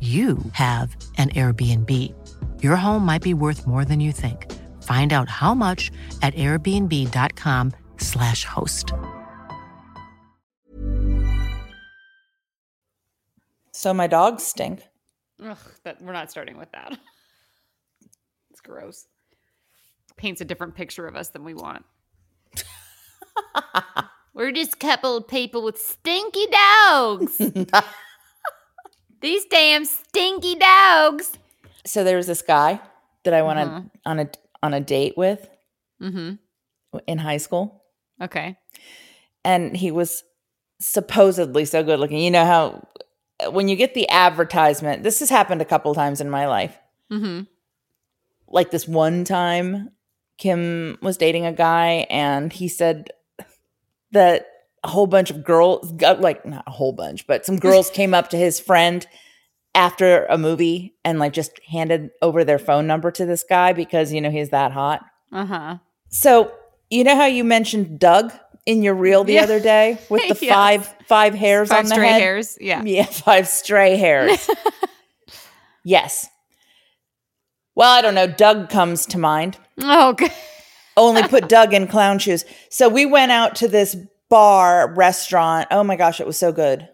you have an Airbnb. Your home might be worth more than you think. Find out how much at airbnb.com/slash host. So my dogs stink. Ugh, that we're not starting with that. It's gross. Paints a different picture of us than we want. we're just a couple of people with stinky dogs. These damn stinky dogs. So there was this guy that I went on, on a on a date with Mm-hmm. in high school, Okay. and he was supposedly so good looking. You know how when you get the advertisement, this has happened a couple times in my life. Mm-hmm. Like this one time, Kim was dating a guy, and he said that a whole bunch of girls, like not a whole bunch, but some girls came up to his friend after a movie and like just handed over their phone number to this guy because you know he's that hot. Uh-huh. So you know how you mentioned Doug in your reel the Yeah. other day with the Yes. five five hairs Five on the stray head? hairs. Yeah. Yeah, five stray hairs. yes. Well, I don't know. Doug comes to mind. Oh, okay. Only put Doug in clown shoes. So we went out to this bar restaurant. Oh my gosh, it was so good.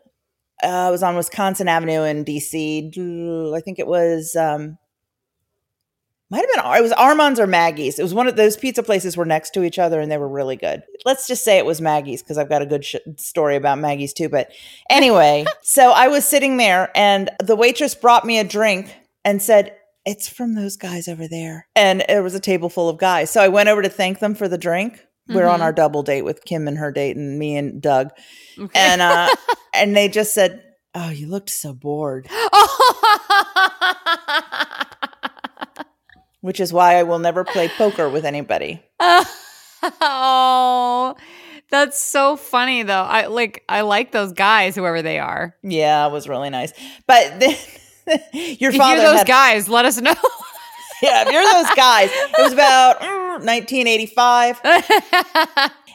Uh, it was on Wisconsin Avenue in DC. I think it was um might have been it was Armand's or Maggie's. It was one of those pizza places were next to each other and they were really good. Let's just say it was Maggie's because I've got a good sh- story about Maggie's too. But anyway, so I was sitting there and the waitress brought me a drink and said, "It's from those guys over there." And it was a table full of guys. So I went over to thank them for the drink. We're on Mhm. our double date with Kim and her date and me and Doug. Okay. And uh and they just said, "Oh, you looked so bored." Which is why I will never play poker with anybody. oh, that's so funny though. I like I like those guys, whoever they are. Yeah, it was really nice. But then your If father you're those had- guys, let us know. Yeah, if you're those guys. It was about mm, 1985.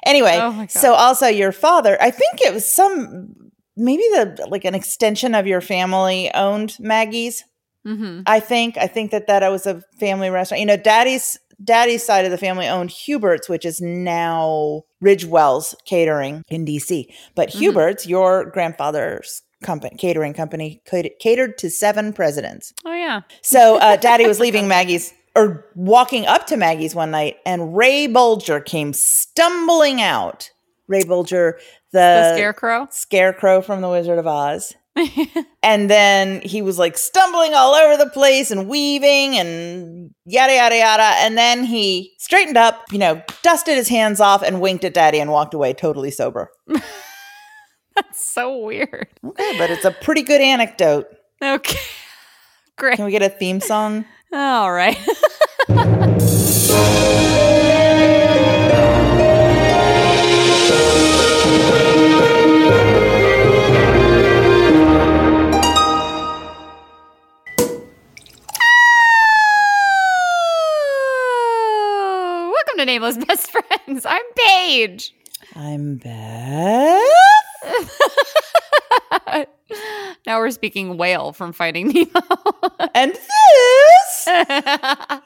Anyway, Oh so also your father, I think it was some maybe the like an extension of your family owned Maggie's. hmm I think I think that that was a family restaurant. You know, daddy's daddy's side of the family owned Hubert's, which is now Ridgewell's Catering in DC. But Mhm. Hubert's, your grandfather's company, catering company, cater- catered to seven presidents. Oh yeah. So uh, daddy was leaving Maggie's or walking up to Maggie's one night, and Ray Bolger came stumbling out. Ray Bolger, the, The scarecrow. scarecrow from The Wizard of Oz. And then he was like stumbling all over the place and weaving and yada, yada, yada. And then he straightened up, you know, dusted his hands off and winked at daddy and walked away totally sober. That's so weird. Okay, but it's a pretty good anecdote. Okay. Great. Can we get a theme song? All right. Oh, Nameless Best Friends. I'm Paige. I'm Beth. now we're speaking whale from Finding Nemo. And this. Th-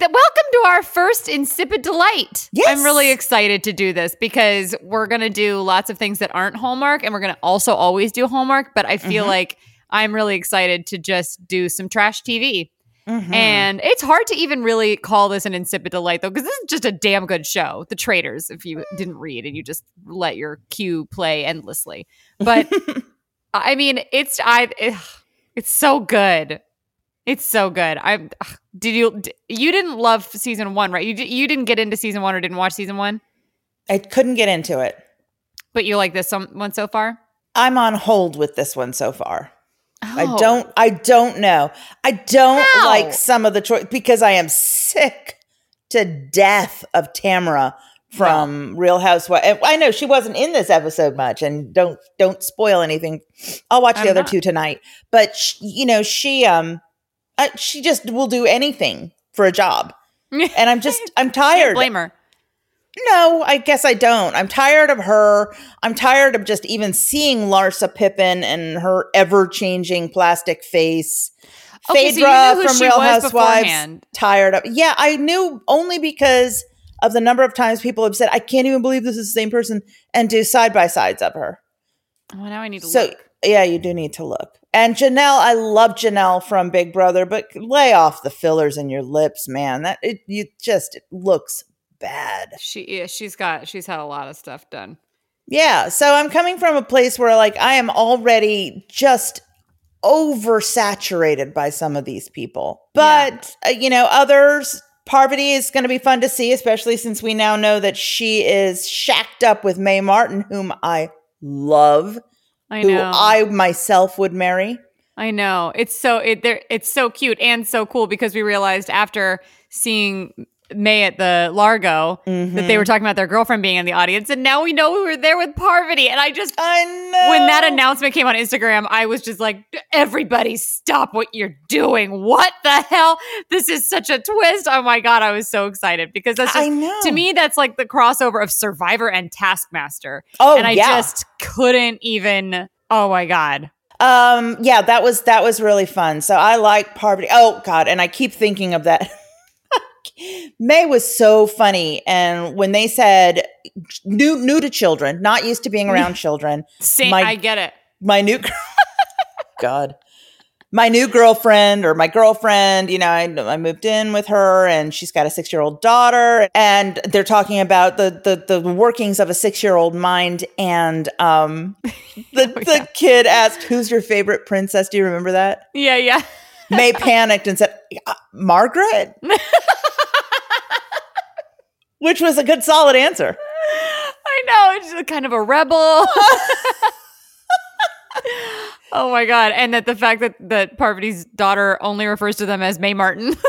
Welcome to our first Insipid Delight. Yes. I'm really excited to do this because we're going to do lots of things that aren't Hallmark and we're going to also always do Hallmark. But I feel Mhm. like I'm really excited to just do some trash TV. Mhm. And it's hard to even really call this an insipid delight, though, because this is just a damn good show. The Traitors, if you didn't read and you just let your cue play endlessly. But I mean, it's I, it's so good. It's so good. I did you you didn't love season one, right? You you didn't get into season one or didn't watch season one, I couldn't get into it. but you like this one so far. I'm on hold with this one so far. I Oh. don't I don't know. I don't How? like some of the choice because I am sick to death of Tamara from Real Housewives. I know she wasn't in this episode much and don't don't spoil anything. I'll watch the I'm other not. two tonight. But sh- you know, she um uh, she just will do anything for a job. And I'm just I'm Can't tired. blame her. No, I guess I don't. I'm tired of her. I'm tired of just even seeing Larsa Pippen and her ever changing plastic face. Okay, so you Phaedra knew who from she Real was Housewives. beforehand. Tired of. Yeah, I knew only because of the number of times people have said, "I can't even believe this is the same person," and do side by sides of her. Well, now I need to look. So look. yeah, you do need to look. And Janelle, I love Janelle from Big Brother, but lay off the fillers in your lips, man. That it you just it looks bad. She yeah, she's got she's had a lot of stuff done. Yeah. So I'm coming from a place where like I am already just oversaturated by some of these people. But, uh, you know, others, Parvati is going to be fun to see, especially since we now know that she is shacked up with Mae Martin, whom I love, I who know. I myself would marry. I know. It's so it there it's so cute and so cool because we realized after seeing Mae at the Largo that they were talking about their girlfriend being in the audience and now we know we were there with Parvati and I just I know. when that announcement came on Instagram, I was just like, everybody stop what you're doing. What the hell? This is such a twist. Oh my God. I was so excited because that's I just, know. to me, that's like the crossover of Survivor and Taskmaster. Oh, and I yeah. just couldn't even, oh my God. Um, yeah, that was that was really fun. So I like Parvati. Oh God, and I keep thinking of that. Mae was so funny, and when they said new new to children, not used to being around children, Same, My- I get it. my new God, my new girlfriend or my girlfriend, you know, I, I moved in with her, and she's got a six year old daughter, and they're talking about the the the workings of a six year old mind, and um, the the kid asked, "Who's your favorite princess?" Do you remember that? Yeah, yeah. Mae panicked and said, "Uh, Margaret? Which was a good solid answer. I know. It's kind of a rebel. oh my God. And that the fact that, that Parvati's daughter only refers to them as Mae Martin.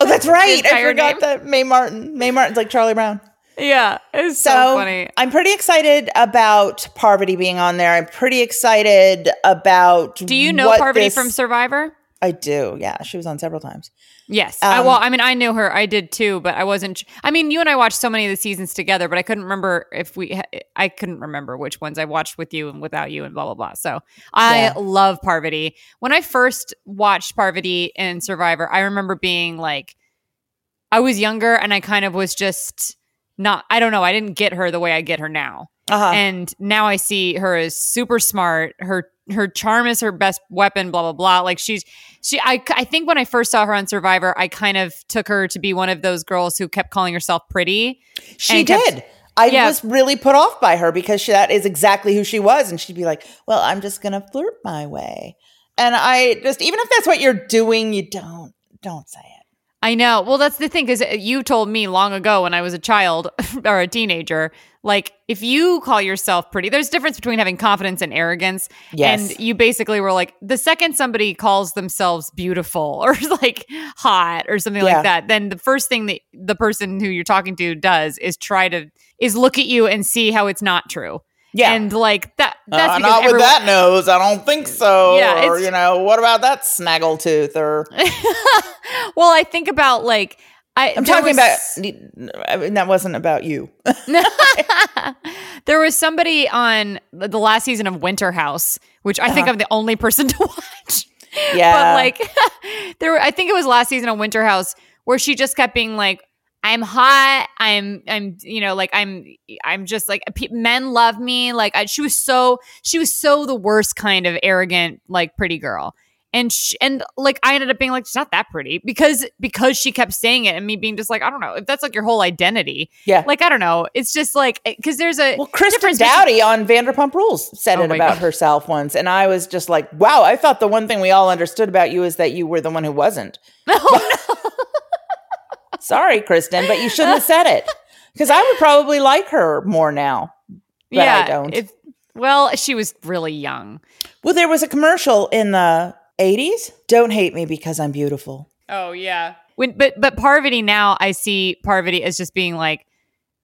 Oh, that's right. I forgot name. that Mae Martin. Mae Martin's like Charlie Brown. yeah. It's so, So, funny. I'm pretty excited about Parvati being on there. I'm pretty excited about. Do you know Parvati this- from Survivor? I do. Yeah, she was on several times. Yes. I, Um, well, I mean, I knew her. I did too, but I wasn't. I mean, you and I watched so many of the seasons together, but I couldn't remember if we. I couldn't remember which ones I watched with you and without you, and blah blah blah. So I Yeah. love Parvati. When I first watched Parvati in Survivor, I remember being like, I was younger, and I kind of was just not. I don't know. I didn't get her the way I get her now Uh-huh. and now I see her as super smart. Her her charm is her best weapon. Blah blah blah. Like she's she. I I think when I first saw her on Survivor, I kind of took her to be one of those girls who kept calling herself pretty. she kept- did. I Yeah. was really put off by her because she, that is exactly who she was. And she'd be like, well, I'm just going to flirt my way. And I just, even if that's what you're doing, you don't, don't say it. I know. Well, that's the thing because uh, you told me long ago when I was a child or a teenager, like if you call yourself pretty, there's a difference between having confidence and arrogance. Yes. And you basically were like, the second somebody calls themselves beautiful or like hot or something Yeah. like that, then the first thing that the person who you're talking to does is try to is look at you and see how it's not true. Yeah. And like that. That's Uh, not with everyone- that nose. I don't think so. Yeah, or you know, what about that snaggletooth? Or well, I think about like I, I'm talking was- about. I mean, that wasn't about you. there was somebody on the last season of Winter House, which I think I'm the only person to watch. Uh-huh. Yeah. But like there were, I think it was last season of Winter House where she just kept being like I'm hot. I'm I'm you know like I'm I'm just like pe- men love me. Like I, she was so she was so the worst kind of arrogant like pretty girl. And sh and like I ended up being like she's not that pretty because because she kept saying it and me being just like I don't know if that's like your whole identity. Yeah. Like I don't know. It's just like eh, because there's a Well, Kristen difference between- Doute on Vanderpump Rules said Oh it about God. herself once, and I was just like, "Wow!" I thought the one thing we all understood about you is that you were the one who wasn't. Oh, Sorry, Kristen, but you shouldn't have said it because I would probably like her more now. But I don't. If, well, she was really young. Well, there was a commercial in the '80s. Don't hate me because I'm beautiful. Oh yeah. When but but Parvati now I see Parvati as just being like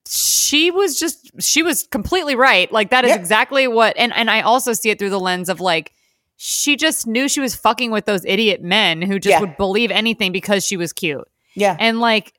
she was just she was completely right. Like that is Yeah. exactly what and and I also see it through the lens of like she just knew she was fucking with those idiot men who just Yeah. would believe anything because she was cute. Yeah, And like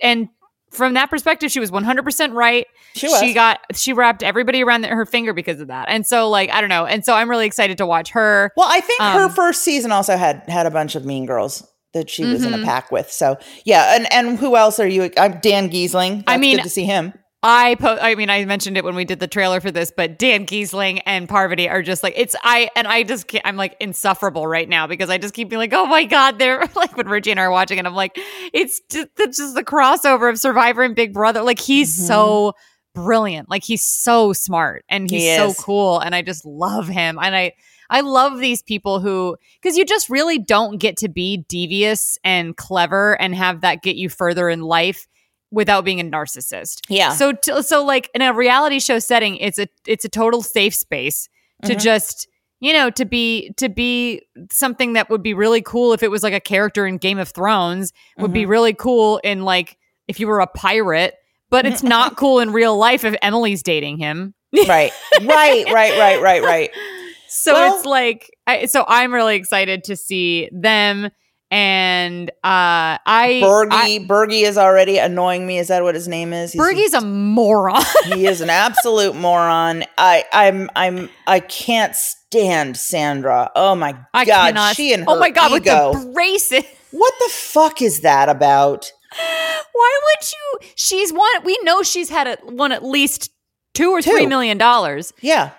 and from that perspective she was 100% right. She was. She got she wrapped everybody around her finger because of that. And so like I don't know. And so I'm really excited to watch her. Well, I think her Um, first season also had had a bunch of mean girls that she was in Mm-hmm. a pack with. So yeah, and and who else are you? I'm Dan Gheesling. I mean, good to see him. I po- I mean I mentioned it when we did the trailer for this, but Dan Gheesling and Parvati are just like it's I and I just can't, I'm like insufferable right now because I just keep being like oh my god they're like when Richie and I are watching and I'm like it's just, it's just the crossover of Survivor and Big Brother. Like he's mm-hmm. so brilliant. Like he's so smart and he's He so cool and I just love him. And I I love these people who because you just really don't get to be devious and clever and have that get you further in life without being a narcissist. Yeah. So t- so like in a reality show setting, it's a it's a total safe space to Mm-hmm. just you know to be to be something that would be really cool if it was like a character in Game of Thrones would Mm-hmm. be really cool in like if you were a pirate, but it's not cool in real life if Emily's dating him. right, right, right, right, right, right. So Well- it's like, I, so I'm really excited to see them, and uh, I Bergie, Bergie is already annoying me. Is that what his name is? He's- Bergie's a moron. he is an absolute moron. I, I'm, I'm, I can't stand Sandra. Oh my I god, cannot. she and her oh my god, ego. with the braces. what the fuck is that about? Why would you? She's won. We know she's had a, won at least two or Two. three million dollars. Yeah,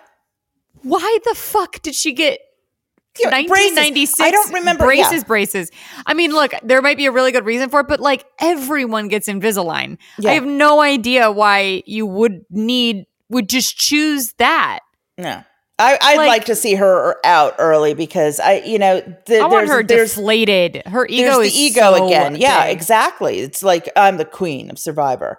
Why the fuck did she get? Yeah, braces. 1996 I don't remember. braces yeah. braces i mean look there might be a really good reason for it but like everyone gets invisalign Yeah. i have no idea why you would need would just choose that No. I, I'd like, Like- to see her out early because I, you know, the, i want her deflated her ego is the ego so again. Yeah, exactly. It's like I'm the queen of Survivor,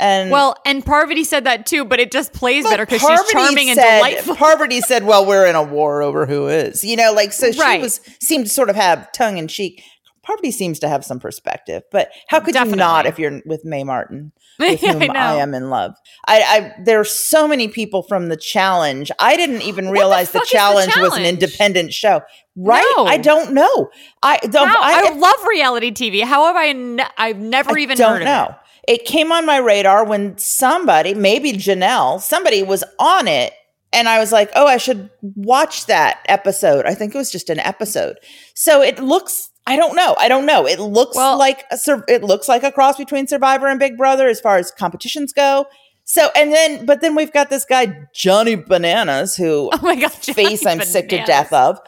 and well and parvati said that too but it just plays better because she's charming and delightful Parvati said, "Well, we're in a war over who is." You know, like so she Right. was seemed to sort of have tongue in cheek. Parvati seems to have some perspective, but how could you not if you're with Mae Martin, with whom I I, am in love? I, I there are so many people from the challenge. I didn't even realize the, fuck is The challenge was an independent show. Right? No. I don't know. I don't. Wow, I, I, love reality tv how have I? I've never even don't know. It came on my radar when somebody, maybe Janelle, somebody was on it. And I was like, oh, I should watch that episode. I think it was just an episode. So it looks, I don't know. I don't know. It looks Well- like a, it looks like a cross between Survivor and Big Brother as far as competitions go. So, and then, but then we've got this guy, Johnny Bananas, who oh my god Johnny face I'm sick to death of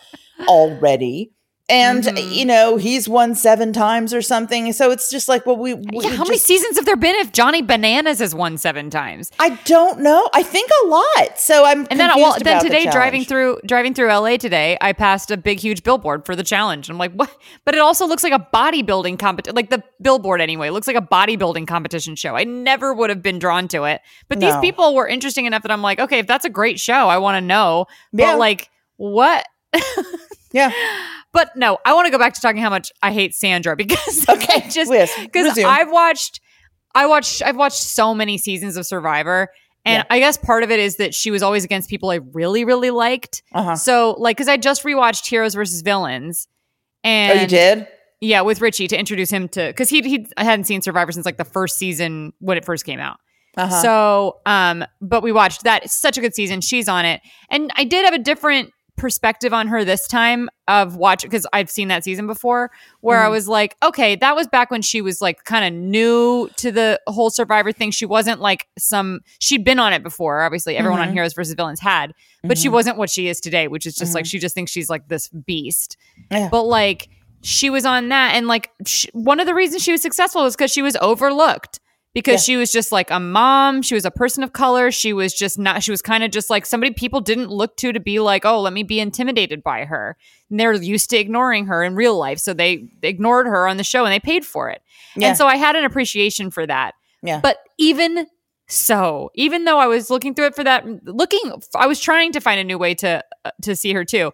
already. And, Mhm. you know, he's won seven times or something. So it's just like, well, we, we yeah, how many seasons have there been if Johnny Bananas has won seven times? I don't know. I think a lot. So I'm And then, well, then about the today, driving through driving through LA today, I passed a big, huge billboard for the challenge. I'm like, what? But it also looks like a bodybuilding competition, like the billboard anyway. Looks like a bodybuilding competition show. I never would have been drawn to it, but these people were interesting enough that I'm like, okay, if that's a great show, I want to know. But Yeah. like, what? Yeah. But no, I want to go back to talking how much I hate Sandra because Okay, just because I've watched, I watched, I've watched so many seasons of Survivor, and Yeah. I guess part of it is that she was always against people I really, really liked. Uh-huh. So, like, because I just rewatched Heroes versus Villains, Oh, and you did? Yeah, with Richie to introduce him to because he he hadn't seen Survivor since like the first season when it first came out. Uh-huh. So, um, but we watched that. It's such a good season. She's on it, and I did have a different perspective on her this time of watch because I've seen that season before where I Mhm. was like, okay, that was back when she was like kind of new to the whole Survivor thing. She wasn't like some she'd been on it before. Obviously, everyone on Mhm. Heroes versus Villains had, but she Mhm. wasn't what she is today, which is just like she just thinks she's like this beast. Yeah. But like she was on that, and like sh one of the reasons she was successful was because she was overlooked because Yeah. she was just like a mom. She was a person of color. She was just not. She was kind of just like somebody people didn't look to to be like, oh, let me be intimidated by her. And they're used to ignoring her in real life, so they ignored her on the show and they paid for it. Yeah. And so I had an appreciation for that. Yeah. But even so, even though I was looking through it for that, looking, I was trying to find a new way to uh, to see her too.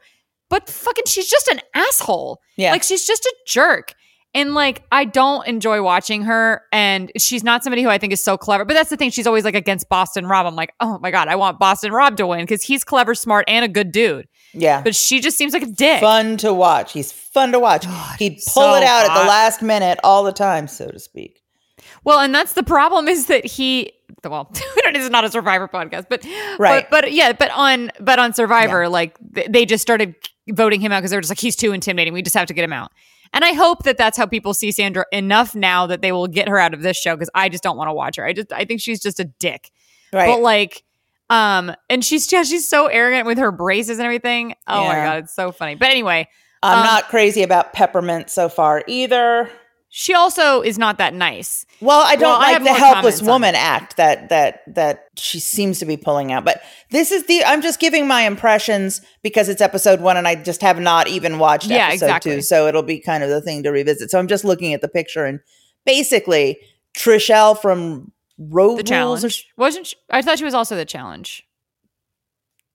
But fucking, she's just an asshole. Yeah. Like she's just a jerk. And like, I don't enjoy watching her. And she's not somebody who I think is so clever. But that's the thing. She's always like against Boston Rob. I'm like, oh my God, I want Boston Rob to win because he's clever, smart, and a good dude. yeah. But she just seems like a dick. fun to watch. He's fun to watch. He'd pull so it out at the last minute all the time, so to speak. Well, and that's the problem is that he well, this is not a Survivor podcast, but Right. but, but yeah, but on but on Survivor, like they just started voting him out because they're just like he's too intimidating. We just have to get him out. And I hope that that's how people see Sandra enough now that they will get her out of this show because I just don't want to watch her. I just I think she's just a dick. Right. But like, um, and she's yeah, she's so arrogant with her braces and everything. Oh my god, it's so funny. But anyway, I'm um, not crazy about peppermint so far either. She also is not that nice. Well, I don't Well, like have the helpless woman act that that that she seems to be pulling out. But this is the I'm just giving my impressions because it's episode one and I just have not even watched Yeah, episode exactly. two. So it'll be kind of the thing to revisit. So I'm just looking at the picture and basically Trishelle from Road The Rules challenge wasn't. She, I thought she was also the challenge.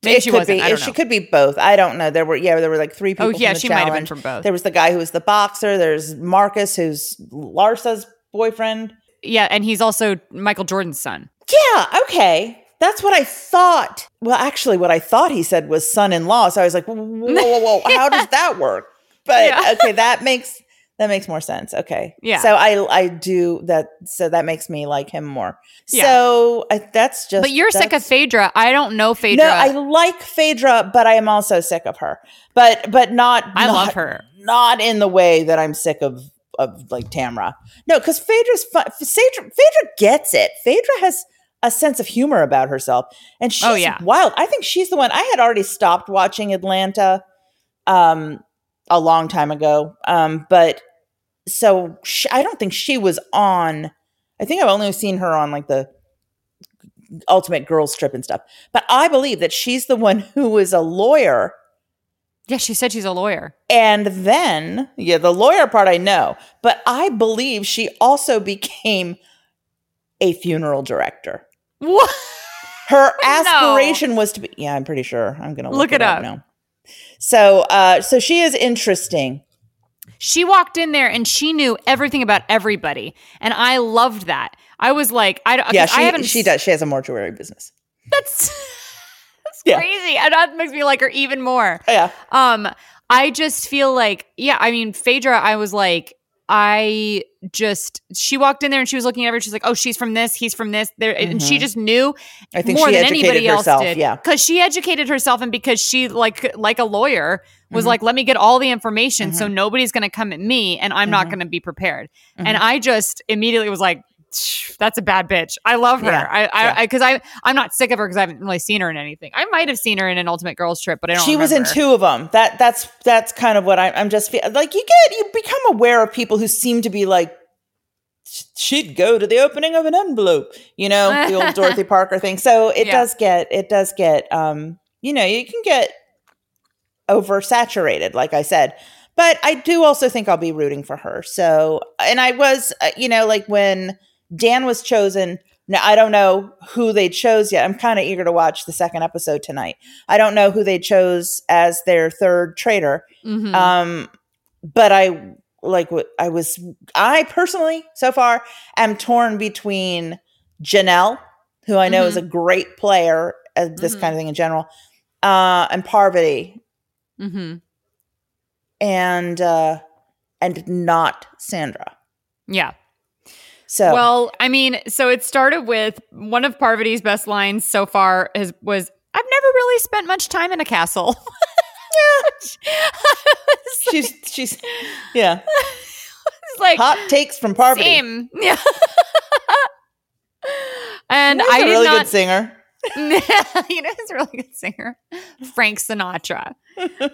Maybe it she could wasn't. be. I don't She could be both. I don't know. There were yeah, there were like three oh, people. Oh, yeah, she might have been from both. There was the guy who was the boxer. There's Marcus, who's Larsa's boyfriend. Yeah, and he's also Michael Jordan's son. Yeah, okay. That's what I thought. Well, actually, what I thought he said was son-in-law. So I was like, whoa, whoa, whoa, whoa. how does that work? But Yeah. okay, that makes that makes more sense. Okay, Yeah. So I I do that. So that makes me like him more. Yeah. So I, that's just. But you're sick of Phaedra. I don't know Phaedra. No, I like Phaedra, but I am also sick of her. But but not. I not- love her. Not in the way that I'm sick of of like Tamra. No, because Phaedra's fun. Phaedra, Phaedra gets it. Phaedra has a sense of humor about herself, and she's Oh, yeah. wild. I think she's the one. I had already stopped watching Atlanta, um, a long time ago. Um, but so sh I don't think she was on. I think I've only seen her on like the Ultimate Girls Trip and stuff. But I believe that she's the one who was a lawyer. yeah, she said she's a lawyer. And then, yeah, the lawyer part I know, but I believe she also became a funeral director. What? Her aspiration was to be. Yeah, I'm pretty sure. I'm gonna look, Look it, it up up. now. So, uh, so she is interesting. She walked in there and she knew everything about everybody, and I loved that. I was like, I don't. Yeah, 'cause I she haven't. she does. She has a mortuary business. That's that's Yeah. crazy, and that makes me like her even more. Yeah, Um, I just feel like, yeah, I mean, Phaedra, I was like, I just she walked in there and she was looking at her. She's like, "Oh, she's from this, he's from this," there, and she just knew I think more she than educated anybody herself. else did. Yeah, because she educated herself, and because she like like a lawyer was Mm-hmm. like, "Let me get all the information, so nobody's going to come at me, and I'm Mm-hmm. not going to be prepared." And I just immediately was like. "Tch, That's a bad bitch. I love her. Yeah. I, I, because I, I'm not sick of her because I haven't really seen her in anything. I might have seen her in an Ultimate Girls Trip, but I don't. she was in two of them. That that's that's kind of what I, I'm just feel, like. You get you become aware of people who seem to be like she'd go to the opening of an envelope, you know, the old Dorothy Parker thing. So it Yeah. does get it does get um you know you can get oversaturated, like I said. But I do also think I'll be rooting for her. So and I was uh, you know like when Dan was chosen. Now I don't know who they chose yet. I'm kind of eager to watch the second episode tonight. I don't know who they chose as their third traitor. Mhm. Um, but I like what I was. I personally, so far, am torn between Janelle, who I know is a great player at this Mhm. kind of thing in general, uh, and Parvati, mm-hmm. and uh, and not Sandra. Yeah. So Well, I mean, so it started with one of Parvati's best lines so far is was I've never really spent much time in a castle. she's she's yeah. it's like Hot takes from Parvati. same. Yeah. and He's I a did really not good singer. you know, he's a really good singer, Frank Sinatra.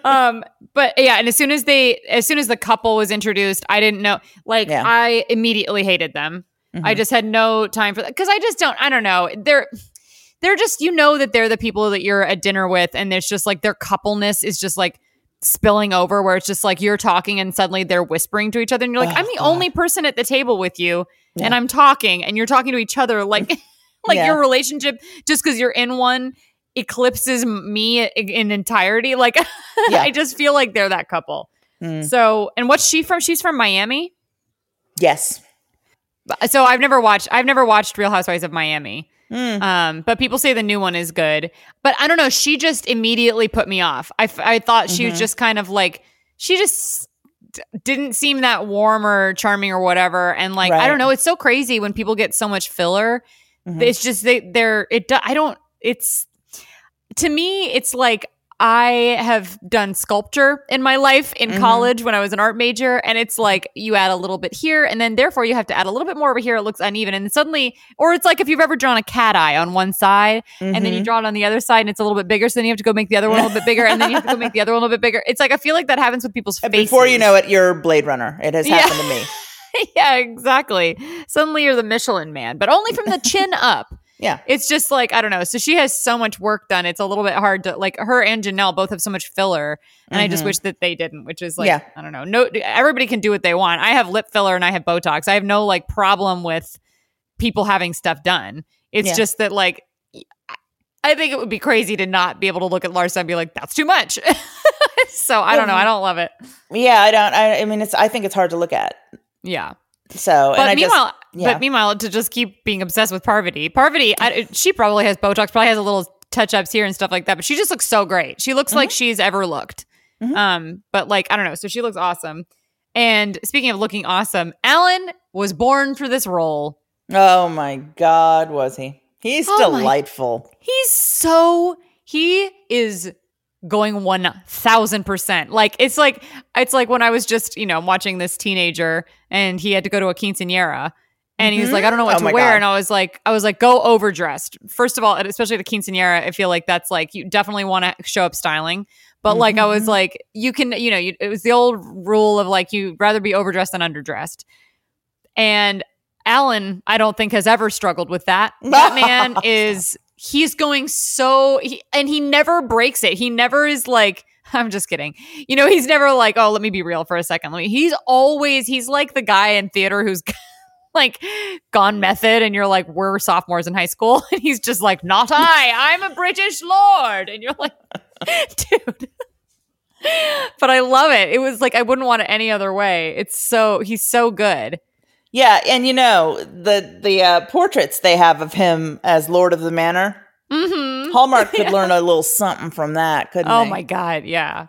um, but yeah, and as soon as they, as soon as the couple was introduced, I didn't know. Like, Yeah. I immediately hated them. I Mhm. just had no time for that because I just don't. I don't know. They're they're just you know that they're the people that you're at dinner with, and it's just like their coupleness is just like spilling over where it's just like you're talking and suddenly they're whispering to each other and you're like Oh, i'm the God. only person at the table with you and i'm talking and you're talking to each other like like Yeah. your relationship just because you're in one eclipses me in entirety like Yeah. i just feel like they're that couple Mm. so and what's she from she's from miami Yes. So i've never watched i've never watched real housewives of miami Mm. um, but people say the new one is good. But I don't know. She just immediately put me off. I, f- I thought she was Mhm. just kind of like she just d- didn't seem that warm or charming or whatever. And like I don't know. It's so crazy when people get so much filler. Mhm. It's just they they're it. do- I don't. It's to me. It's like. I have done sculpture in my life in Mhm. college when I was an art major, and it's like you add a little bit here, and then therefore you have to add a little bit more over here. It looks uneven, and suddenly, or it's like if you've ever drawn a cat eye on one side, and then you Mhm. draw it on the other side, and it's a little bit bigger, so then you have to go make the other one a little bit bigger, and then you have to go make the other one a little bit bigger. It's like I feel like that happens with people's faces. before you know it, you're Blade Runner. It has Yeah. happened to me. yeah, exactly. Suddenly you're the Michelin man, but only from the chin up. Yeah. It's just like, I don't know. So she has so much work done. It's a little bit hard to like her and Janelle both have so much filler. And I just Mhm. wish that they didn't, which is like, Yeah. I don't know. No, everybody can do what they want. I have lip filler and I have Botox. I have no like problem with people having stuff done. It's Yeah. just that like, I think it would be crazy to not be able to look at Larsa and be like, that's too much. so I don't know. I don't love it. Yeah, I don't. I, I mean, it's. I think it's hard to look at. Yeah. So, and But I meanwhile, just, yeah. but meanwhile, to just keep being obsessed with Parvati, Parvati, I, she probably has Botox, probably has a little touch ups here and stuff like that. But she just looks so great. She looks like Mm-hmm. she's ever looked. Mhm. Um, but like I don't know. So she looks awesome. And speaking of looking awesome, Alan was born for this role. oh my God, was he? He's Oh my- delightful. He's so he is going one thousand percent. Like it's like it's like when I was just you know watching this teenager and he had to go to a quinceanera. And he was like, I don't know what Oh to wear. God. And I was like, I was like, go overdressed. First of all, and especially at a quinceanera, I feel like that's like, you definitely want to show up styling. But like, I was Mhm. like, you can, you know, you, it was the old rule of like, you'd rather be overdressed than underdressed. And Alan, I don't think has ever struggled with that. That man is, he's going so, he, and he never breaks it. He never is like, I'm just kidding. You know, he's never like, oh, let me be real for a second. Let me, he's always, he's like the guy in theater who's like gone method and you're like we're sophomores in high school and he's just like not i i'm a british lord and you're like dude but i love it it was like i wouldn't want it any other way it's so he's so good Yeah, and you know the the uh, portraits they have of him as Lord of the Manor. mm-hmm. Hallmark could learn a little something from that, couldn't oh they? my god yeah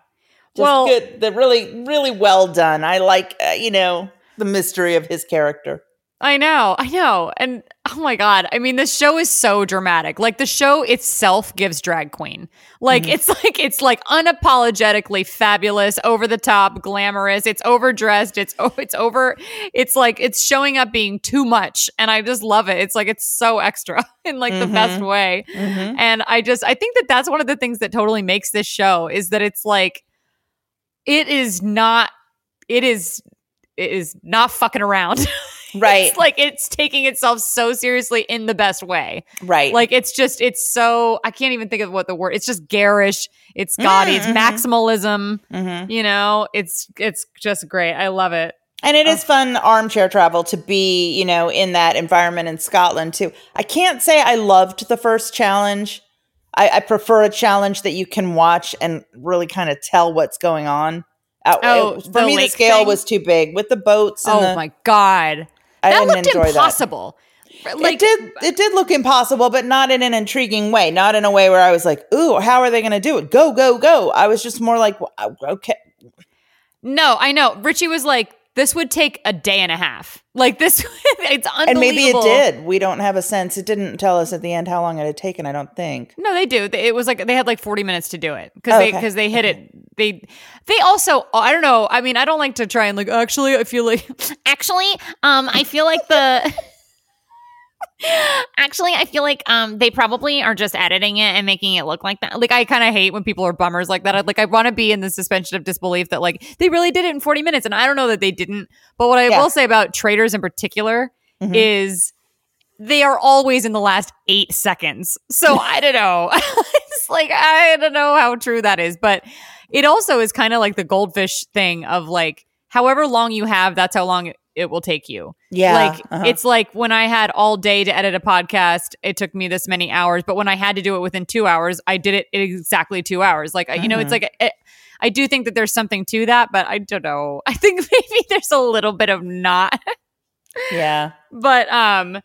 Just well good. They're really, really well done. I like, uh, you know, the mystery of his character. I know, I know. And oh my God. I mean, this show is so dramatic. Like the show itself gives drag queen. Like it's like, it's like unapologetically fabulous, over the top, glamorous. It's overdressed. It's, oh, it's over. It's like, it's showing up being too much. And I just love it. It's like, it's so extra in like the best way. Mhm. And I just, I think that that's one of the things that totally makes this show is that it's like, it is not, it is, it is not fucking around. Right, it's like it's taking itself so seriously in the best way. right. Like it's just it's so I can't even think of what the word. It's just garish. It's gaudy. It's Mhm. maximalism. Mhm. You know, it's it's just great. I love it. And it is fun armchair travel to be, you know, in that environment in Scotland too. I can't say I loved the first challenge. I, I prefer a challenge that you can watch and really kind of tell what's going on. Uh, Oh, it- for me, the scale thing? was too big with the boats. And Oh the, my god, I that didn't looked enjoy impossible. that. Like it did. It did look impossible, but not in an intriguing way. Not in a way where I was like, "Ooh, how are they going to do it? Go, go, go!" I was just more like, "Wow, "Okay, No, I know. Richie was like, this would take a day and a half. Like this, it's unbelievable. And maybe it did. We don't have a sense. It didn't tell us at the end how long it had taken. I don't think. No, they do. It was like they had like 40 minutes to do it because they Okay. because they hit it. They they also I don't know. I mean, I don't like to try and like actually I feel like actually um I feel like the Actually, I feel like um they probably are just editing it and making it look like that. Like I kind of hate when people are bummers like that. I, like I want to be in the suspension of disbelief that like they really did it in 40 minutes and I don't know that they didn't. But what I Yeah. will say about Traitors in particular Mhm. is they are always in the last 8 seconds. So I don't know. it's like I don't know how true that is, but it also is kind of like the goldfish thing of like however long you have, that's how long it, will take you. Yeah. Like uh-huh. it's like when I had all day to edit a podcast, it took me this many hours. But when I had to do it within two hours, I did it in exactly two hours. Like you know, it's Mhm. like it, I do think that there's something to that, but I don't know. I think maybe there's a little bit of not. yeah. but um,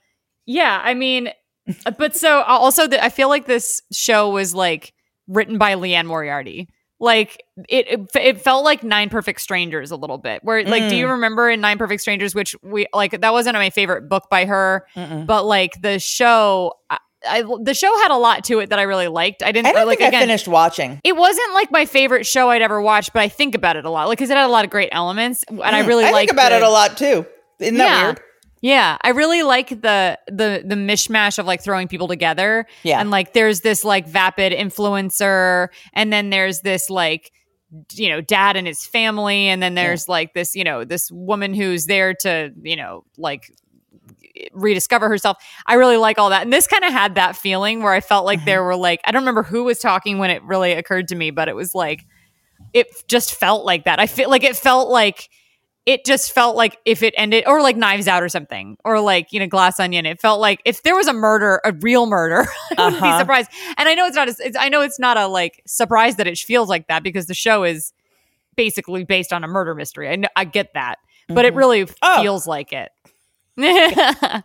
yeah. I mean, but so also the, I feel like this show was like written by Liane Moriarty. Like it, it, it felt like Nine Perfect Strangers a little bit. Where like, do you Mm. remember in Nine Perfect Strangers, which we like that wasn't my favorite book by her, Mm-mm. but like the show, I, I the show had a lot to it that I really liked. I didn't I like think again. I finished watching. it wasn't like my favorite show I'd ever watched, but I think about it a lot, like because it had a lot of great elements, and I really Mm. I like think about it a lot too. Isn't that Yeah. weird? Yeah, I really like the the the mishmash of like throwing people together. Yeah. And like there's this like vapid influencer, and then there's this like you know dad and his family, and then there's like this you know this woman who's there to you know like rediscover herself. I really like all that. And this kind of had that feeling where I felt like mm-hmm. there were like I don't remember who was talking when it really occurred to me, but it was like it just felt like that. I feel like it felt like it just felt like if it ended or like knives out or something or like you know glass onion it felt like if there was a murder a real murder i wouldn't be Uh-huh. surprised and i know it's not a, it's, i know it's not a like surprise that it feels like that because the show is basically based on a murder mystery i, know, I get that but it Mhm. really Oh. feels like it Yeah.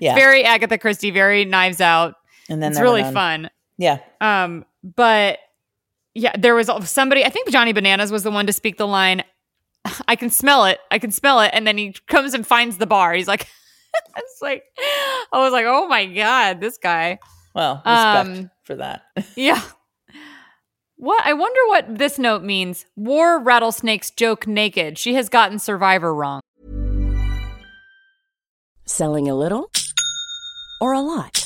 very agatha christie very knives out and then it's really fun Yeah. um, but yeah, there was somebody. I think Johnny Bananas was the one to speak the line. I can smell it. I can smell it. And then he comes and finds the bar. He's like, it's like, I was like, oh my god, this guy. Well, respect Um, for that. Yeah. What I wonder what this note means. War rattlesnakes joke naked. She has gotten Survivor wrong. Selling a little or a lot?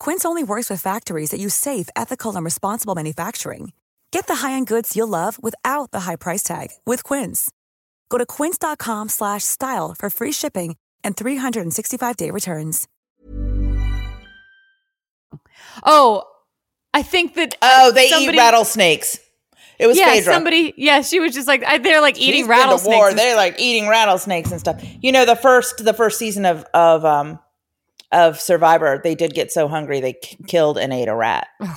Quince only works with factories that use safe, ethical, and responsible manufacturing. Get the high-end goods you'll love without the high price tag with Quince. Go to quince.com slash style for free shipping and 365-day returns. Oh, I think that Oh, they somebody- eat rattlesnakes. It was Yeah, Phaedra. somebody. Yeah, she was just like they're like eating She's been to rattlesnakes. war. They're like eating rattlesnakes and stuff. You know, the first the first season of of um of Survivor, they did get so hungry they k- killed and ate a rat.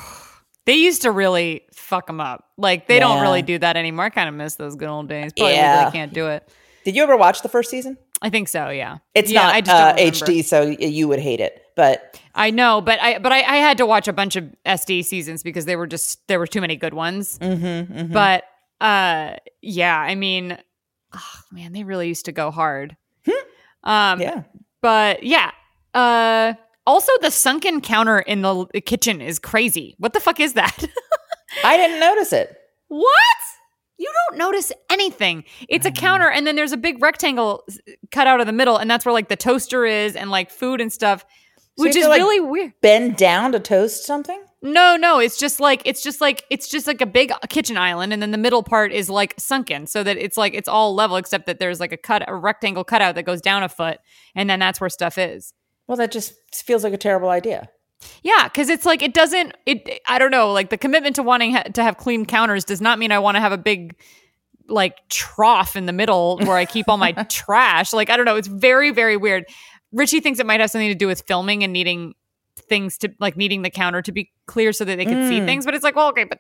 They used to really fuck them up. Like they don't really do that anymore. I kind of miss those good old days. Probably Yeah. really can't do it. Did you ever watch the first season? I think so. Yeah, It's yeah, not I just uh. HD, so you would hate it. But I know, but I but I, I had to watch a bunch of SD seasons because they were just there were too many good ones. mhm, mhm. But uh, yeah, I mean, oh, man, they really used to go hard. um, yeah, but yeah. Uh, also the sunken counter in the kitchen is crazy. What the fuck is that? I didn't notice it. What? You don't notice anything. It's a counter, and then there's a big rectangle cut out of the middle, and that's where like the toaster is and like food and stuff. So which you is to, like, really weird. Bend down to toast something. No, no, it's just like it's just like it's just like a big kitchen island, and then the middle part is like sunken, so that it's like it's all level, except that there's like a cut, a rectangle cutout that goes down a foot, and then that's where stuff is. Well, that just feels like a terrible idea. Yeah, because it's like it doesn't. It I don't know. Like the commitment to wanting ha- to have clean counters does not mean I want to have a big like trough in the middle where I keep all my trash. Like I don't know. It's very very weird. Richie thinks it might have something to do with filming and needing things to like needing the counter to be clear so that they can see Mm. things. But it's like, well, okay, but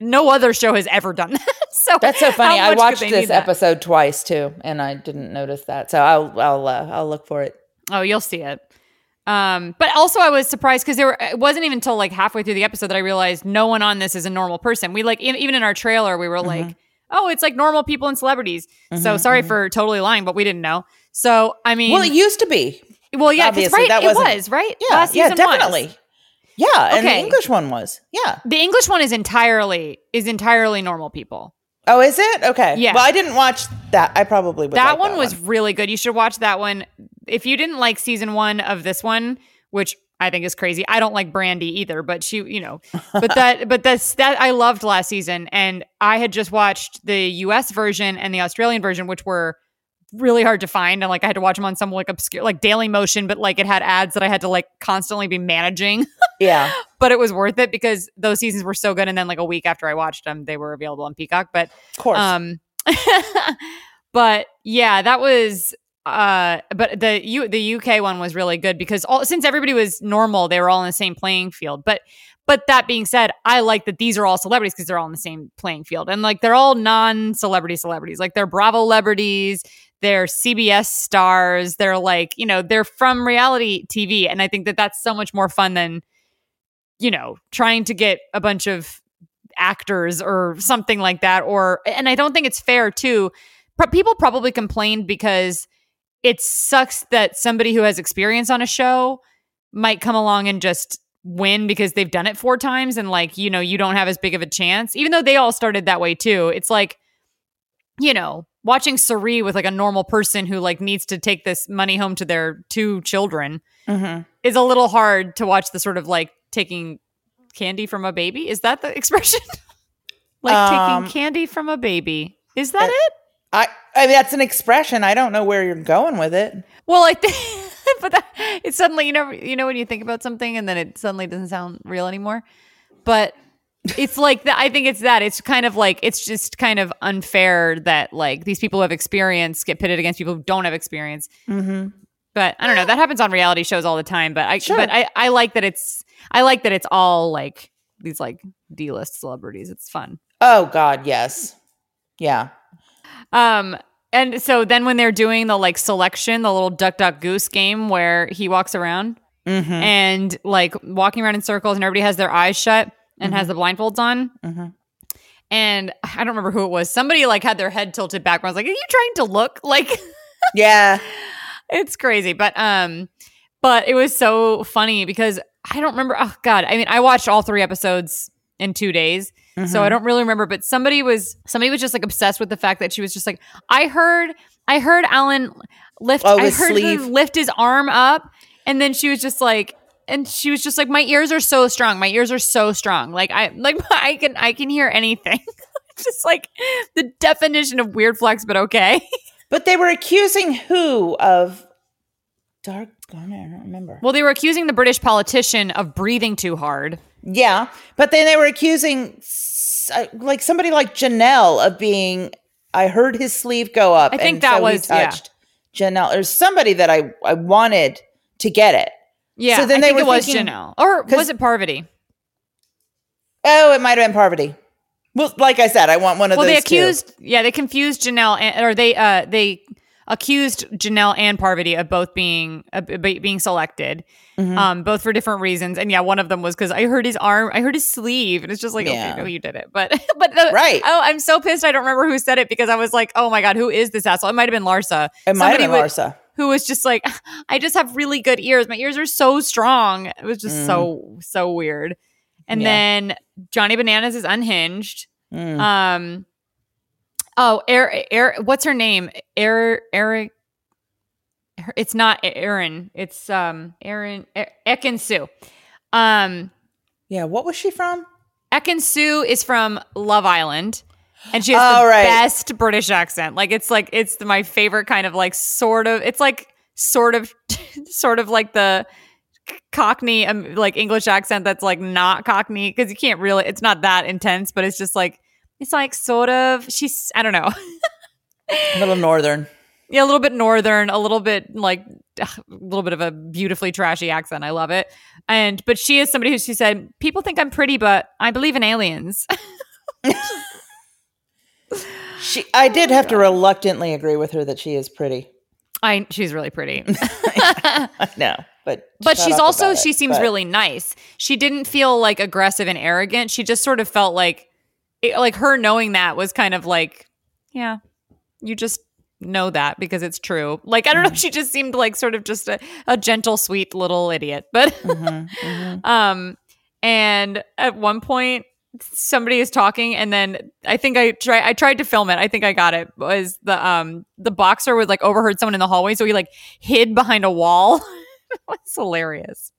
no other show has ever done that. so That's so funny. I watched this episode twice too, and I didn't notice that. So I'll I'll uh, I'll look for it. Oh, you'll see it. Um, but also I was surprised because there were it wasn't even until like halfway through the episode that I realized no one on this is a normal person. We like e- even in our trailer we were Mm-hmm. like, oh, it's like normal people and celebrities. So sorry for totally lying, but we didn't know. So I mean, Well, it used to be. well, yeah, obviously, right, that it wasn't- right. Yeah, Last yeah, season was. definitely. Yeah, and the English one was. Yeah. The English one is entirely is entirely normal people. Oh, is it? Okay. Yeah. Well, I didn't watch that. I probably would. that like one was really good. You should watch that one. If you didn't like season one of this one, which I think is crazy. I don't like Brandy either, but she, you know, but that, but that's that I loved last season, and I had just watched the U.S. version and the Australian version, which were really hard to find, and like I had to watch them on some like obscure, like Daily Motion, but like it had ads that I had to like constantly be managing. Yeah. but it was worth it because those seasons were so good, and then like a week after I watched them, they were available on Peacock. But Of course. um, but yeah, that was. Uh, but the U the UK one was really good because all since everybody was normal, they were all in the same playing field. But but that being said, I like that these are all celebrities because they're all in the same playing field, and like they're all non celebrity celebrities. Like they're Bravo celebrities, they're CBS stars, they're like you know they're from reality TV, and I think that that's so much more fun than you know trying to get a bunch of actors or something like that or and i don't think it's fair too people probably complained because it sucks that somebody who has experience on a show might come along and just win because they've done it four times and like you know you don't have as big of a chance even though they all started that way too it's like you know watching Sari with like a normal person who like needs to take this money home to their two children hmm is a little hard to watch the sort of like taking candy from a baby. Is that the expression? like Um, taking candy from a baby. Is that uh, it? I, I mean, that's an expression. I don't know where you're going with it. Well, I think, but that, it's suddenly you know you know when you think about something and then it suddenly doesn't sound real anymore. But it's like that. I think it's that. It's kind of like it's just kind of unfair that like these people who have experience get pitted against people who don't have experience. Mm-hmm. But I don't know. That happens on reality shows all the time. But I Sure. but I, I like that it's I like that it's all like these like D list celebrities. It's fun. Oh God, yes. Yeah. Um and so then when they're doing the like selection, the little duck duck goose game where he walks around Mm-hmm. and like walking around in circles and everybody has their eyes shut and has the blindfolds on. Mhm. And I don't remember who it was. Somebody like had their head tilted back. I was like, "Are you trying to look like?" Yeah. it's crazy but um but it was so funny because i don't remember oh god i mean i watched all three episodes in two days so Mm-hmm. i don't really remember but somebody was somebody was just like obsessed with the fact that she was just like i heard i heard alan lift Oh, i heard sleeve. him lift his arm up and then she was just like and she was just like my ears are so strong my ears are so strong like i like i can i can hear anything just like the definition of weird flex but okay But they were accusing who of dark? I don't remember. Well, they were accusing the British politician of breathing too hard. Yeah, but then they were accusing uh, like somebody like Janelle of being. I heard his sleeve go up. I think and that so was- yeah. Janelle. There's somebody that I I wanted to get it. Yeah, So then I they were it was thinking- Janelle, or was it Parvati? Oh, it might have been Parvati. Well, like I said, I want one of Well, those. they two. accused, yeah, they confused Janelle, and, or they uh they accused Janelle and Parvati of both being uh, being selected, Mm-hmm. um, both for different reasons. And yeah, one of them was because I heard his arm, I heard his sleeve, and it's just like, Yeah. okay, no, you did it, but but the, Right. Oh, I'm so pissed. I don't remember who said it because I was like, oh my god, who is this asshole? It might have been Larsa. It might have been would- Larsa. who was just like, I just have really good ears. My ears are so strong. It was just so so weird. And Mm. Yeah. then Johnny Bananas is unhinged. Mm. Um. Oh, Eric. Eric. What's her name? Eric. Eric. it's not Aaron. It's um Aaron E- Ekin-Su. Um, Yeah, what was she from? Ekin-Su is from Love Island. And she has Oh, the right. best British accent. Like it's like it's my favorite kind of like sort of it's like sort of sort of like the cockney um, like english accent that's like not cockney because you can't really it's not that intense but it's just like it's like sort of. She's i don't know. A little northern. yeah a little bit northern a little bit like a little bit of a beautifully trashy accent. I love it. And but she is somebody who she said people think i'm pretty but i believe in aliens. She I did have to reluctantly agree with her that she is pretty. i she's really pretty. I know, but but she's also she it, seems but- really nice. She didn't feel like aggressive and arrogant. She just sort of felt like it, like her knowing that was kind of like yeah you just know that because it's true. Like i don't know Mm-hmm. she just seemed like sort of just a, a gentle sweet little idiot but Mm-hmm, um and at one point somebody is talking and then i think i try i tried to film it. I think i got it. Was the um the boxer was like overheard someone in the hallway so he like hid behind a wall. It's hilarious.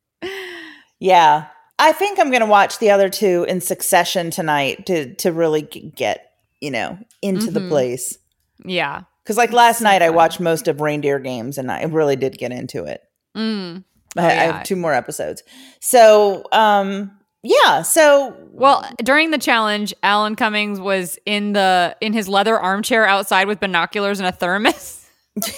Yeah. I think I'm going to watch the other two in succession tonight to to really get, you know, into the Mhm. place. yeah Cuz like last So night I watched most of Reindeer Games and I really did get into it. mm. I, Oh, I yeah. have two more episodes. So, um yeah, so well during the challenge alan cummings was in the in his leather armchair outside with binoculars and a thermos that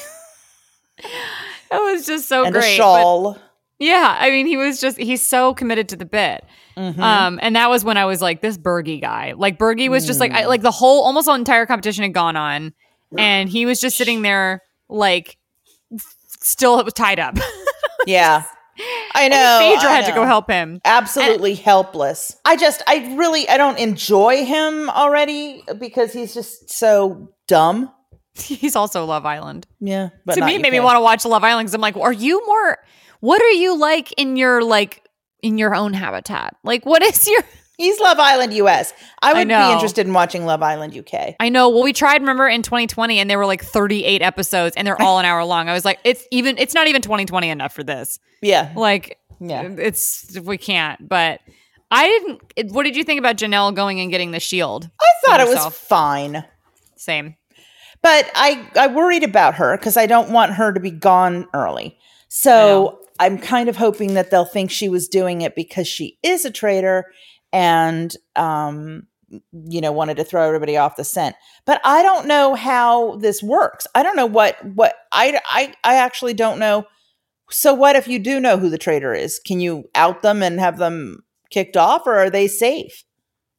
was just so and great a shawl. Yeah, I mean, he was just he's so committed to the bit. Mhm. Um, and that was when I was like, this Bergie guy. Like Bergie was just like, I, Mm. like the whole almost the entire competition had gone on, and he was just sitting there like still tied up. yeah. I And know. Phaedra I had to go help him. absolutely helpless. I just, I really, I don't enjoy him already because he's just so dumb. He's also Love Island. Yeah, but to me, it made me want to watch Love Island because I'm like, are you more? What are you like in your like in your own habitat? Like, what is your? He's Love Island US. I would be interested in watching Love Island UK. I know. Well, we tried, remember, in 2020, and there were like 38 episodes, and they're all an hour long. I was like, it's even, it's not even 2020 enough for this. Yeah, Like, Yeah. it's we can't. But I didn't. It, what did you think about Janelle going and getting the shield? I thought it was fine, Same. but I I worried about her because I don't want her to be gone early. So I'm kind of hoping that they'll think she was doing it because she is a traitor and um you know wanted to throw everybody off the scent. But I don't know how this works. I don't know what what I I I actually don't know. So what if you do know who the traitor is? Can you out them and have them kicked off or are they safe?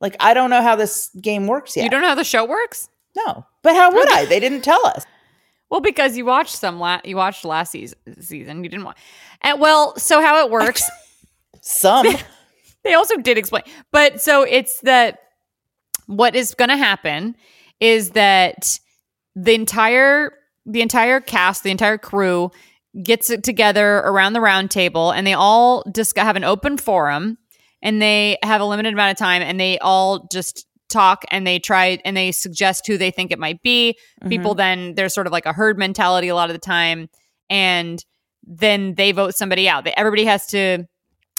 Like I don't know how this game works yet. You don't know how the show works? No. But how would I? They didn't tell us. Well, because you watched some. La- you watched last season. Season. You didn't watch. And well, so how it works? Some. they also did explain. But so it's that what is going to happen is that the entire the entire cast, the entire crew gets it together around the round table and they all just have an open forum and they have a limited amount of time and they all just talk and they try and they suggest who they think it might be. People then there's sort of like a herd mentality a lot of the time and then they vote somebody out. Everybody has to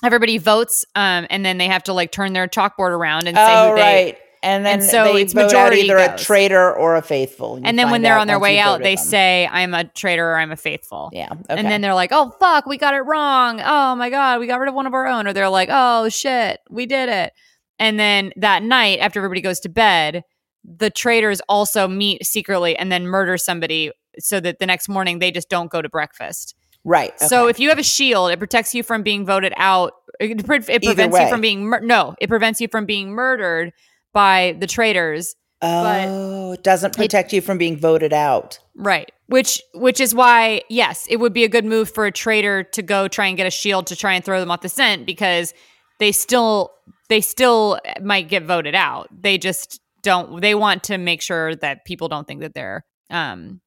everybody votes um and then they have to like turn their chalkboard around and say Oh, who they right. And then and so they it's vote out majority either a traitor or a faithful. You and then when they're on their way out, they them. say, I'm a traitor or I'm a faithful. Yeah. Okay. And then they're like, oh, fuck, we got it wrong. Oh my God, we got rid of one of our own. Or they're like, oh shit, we did it. And then that night, after everybody goes to bed, the traitors also meet secretly and then murder somebody so that the next morning they just don't go to breakfast. right. So if you have a shield, it protects you from being voted out. It, pre- it prevents you from being, mur- no, it prevents you from being murdered by the traitors. but- oh, it doesn't protect you from being voted out. Right. Which which is why yes, it would be a good move for a traitor to go try and get a shield to try and throw them off the scent because they still they still might get voted out. They just don't they want to make sure that people don't think that they're um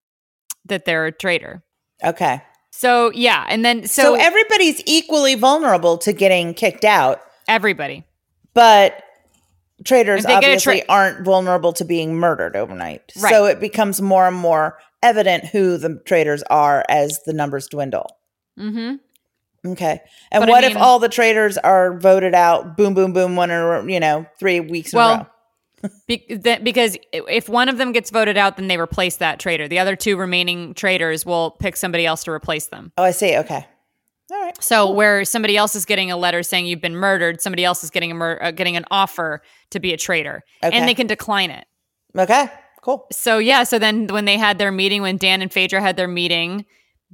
that they're a traitor. Okay. So yeah, and then So, so, everybody's equally vulnerable to getting kicked out, everybody. but Traitors If they get a obviously tra- aren't vulnerable to being murdered overnight. Right. So it becomes more and more evident who the traitors are as the numbers dwindle. Mm-hmm. Okay. And But I what if all the traitors are voted out boom boom boom one or you know, 3 weeks in a row? Well, be- that, because if one of them gets voted out, then they replace that traitor. The other two remaining traitors will pick somebody else to replace them. Oh, I see. Okay. All right. So where somebody else is getting a letter saying you've been murdered, somebody else is getting a mur- uh, getting an offer to be a traitor, Okay. and they can decline it. Okay. Cool. So yeah, so then when they had their meeting, when Dan and Phaedra had their meeting,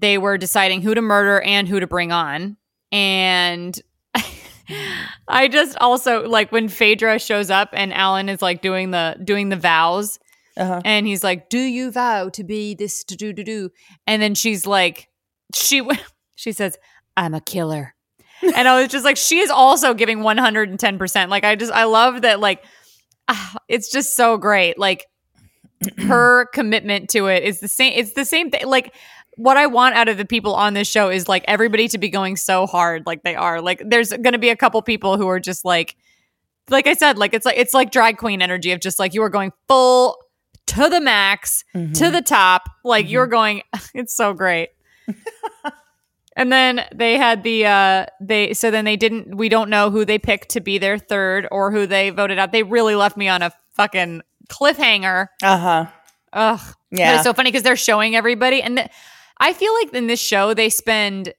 they were deciding who to murder and who to bring on. And I just also like when Phaedra shows up and Alan is like doing the doing the vows, Uh-huh. and he's like, "Do you vow to be this to do to do?" And then she's like, she she says, "I'm a killer," and I was just like, she is also giving one hundred and ten percent. Like I just I love that. Like ah, it's just so great. Like her commitment to it is the same. It's the same thing. Like what I want out of the people on this show is like everybody to be going so hard, like they are. Like there's going to be a couple people who are just like, like I said, like it's like it's like drag queen energy of just like you are going full to the max to the top. Like you're going. It's so great. And then they had the uh they so then they didn't we don't know who they picked to be their third or who they voted out. They really left me on a fucking cliffhanger. Uh-huh. Ugh. But Yeah. it's so funny because they're showing everybody and th- I feel like in this show they spend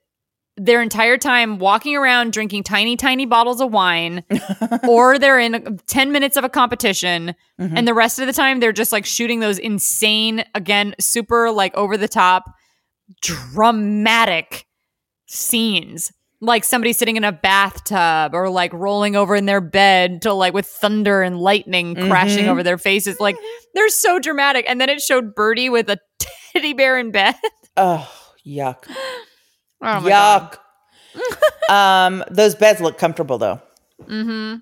their entire time walking around drinking tiny tiny bottles of wine or they're in 10 minutes of a competition Mm-hmm. and the rest of the time they're just like shooting those insane again super like over the top dramatic scenes like somebody sitting in a bathtub or like rolling over in their bed to like with thunder and lightning crashing Mm-hmm. over their faces like they're so dramatic and then it showed Bergie with a teddy bear in bed Oh, yuck. oh my God. yuck. um, those beds look comfortable though. Mm-hmm.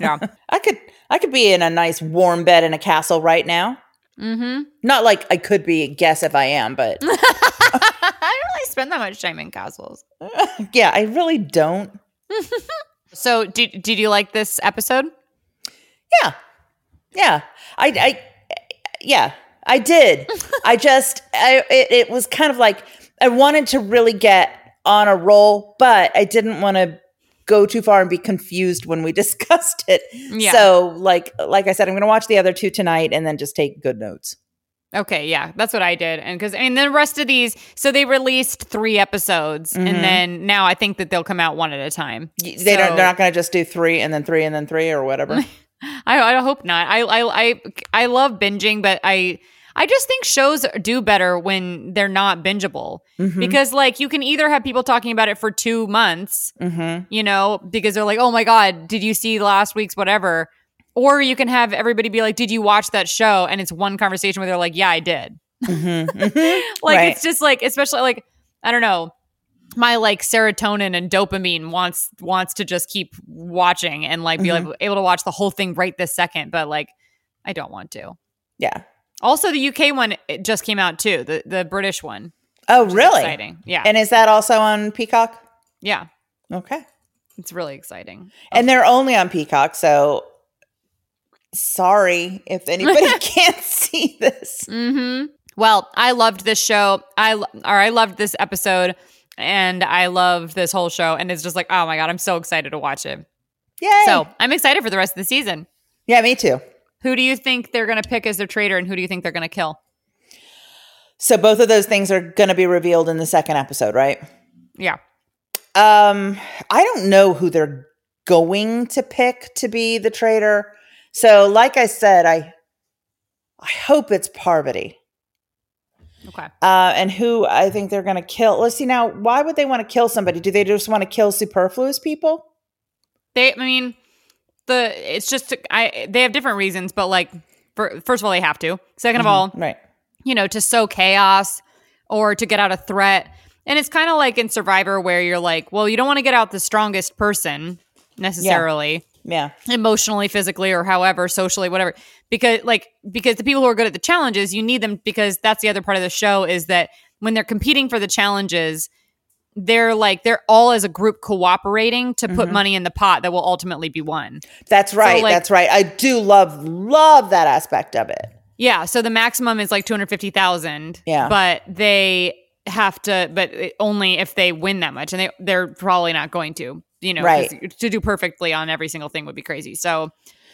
Yeah I could I could be in a nice warm bed in a castle right now. mm-hmm Not like I could be, guess if I am, but i don't really spend that much time in castles yeah, I really don't. so did, did you like this episode Yeah. Yeah. I I yeah, I did. I just I it, it was kind of like I wanted to really get on a roll, but I didn't want to go too far and be confused when we discussed it. Yeah. So like like I said I'm going to watch the other two tonight and then just take good notes. Okay, yeah, that's what I did. And because I mean, the rest of these, so they released three episodes, and mm-hmm. then now I think that they'll come out one at a time. They don't. They're not going to just do 3 and then 3 and then 3 or whatever. I, I hope not. I, I I I love binging, but I I just think shows do better when they're not bingeable mm-hmm. because like you can either have people talking about it for two months, mm-hmm. you know, because they're like, oh my god, did you see last week's whatever, or you can have everybody be like, did you watch that show? And it's one conversation where they're like, yeah, I did. Mm-hmm. like Right. it's just like especially like I don't know my like serotonin and dopamine wants wants to just keep watching and like be like, able to watch the whole thing right this second but like I don't want to. Yeah. Also the UK one it just came out too the the British one. Oh, really? Exciting. Yeah. And is that also on Peacock? yeah. Okay. It's really exciting. And they're only on Peacock, so sorry if anybody can't see this. Mm-hmm. Well, I loved this show. I or I loved this episode and I loved this whole show and it's just like, oh my god, I'm so excited to watch it. Yay. So, I'm excited for the rest of the season. yeah, me too. Who do you think they're going to pick as their traitor, and who do you think they're going to kill? So both of those things are going to be revealed in the second episode, right? Yeah, Um, I don't know who they're going to pick to be the traitor. So, like I said, I I hope it's Parvati. okay. Uh, and who I think they're going to kill. Let's see now. Why would they want to kill somebody? Do they just want to kill superfluous people? They, I mean, the it's just I. They have different reasons, but like, for, first of all, they have to. 2nd of mm-hmm. all, Right. you know, to sow chaos or to get out a threat. And it's kind of like in Survivor, where you're like, well, you don't want to get out the strongest person necessarily. Yeah. emotionally physically or however socially whatever because like because the people who are good at the challenges you need them because that's the other part of the show is that when they're competing for the challenges they're like they're all as a group cooperating to put Mhm. money in the pot that will ultimately be won. That's right. like- that's right. I do love love that aspect of it. Yeah, so the maximum is like 250,000. Yeah. But they have to but only if they win that much and they they're probably not going to, you know, Right. to do perfectly on every single thing would be crazy. So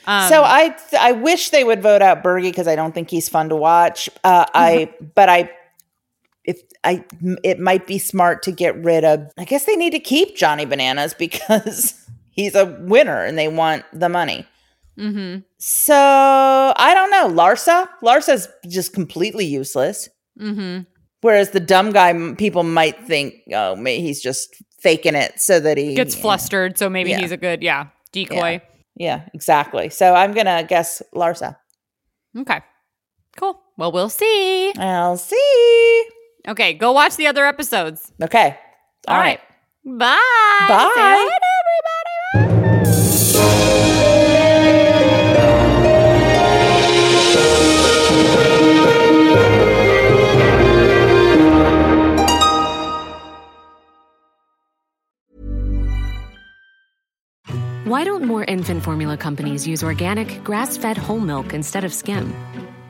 um so I I wish they would vote out Bergie because I don't think he's fun to watch. Uh, I but I if I it might be smart to get rid of. I guess they need to keep Johnny Bananas because he's a winner and they want the money. mhm. So I don't know. Larsa Larsa's just completely useless. Mhm. Whereas the dumb guy, people might think, oh, he's just faking it so that he Gets flustered, so maybe Yeah. he's a good, yeah, decoy. Yeah, exactly. So I'm gonna guess Larsa. Okay. Cool. Well, we'll see. I'll see. Okay, go watch the other episodes. Okay. All right. Bye. Bye. Say hi to everybody. Why don't more infant formula companies use organic, grass fed whole milk instead of skim?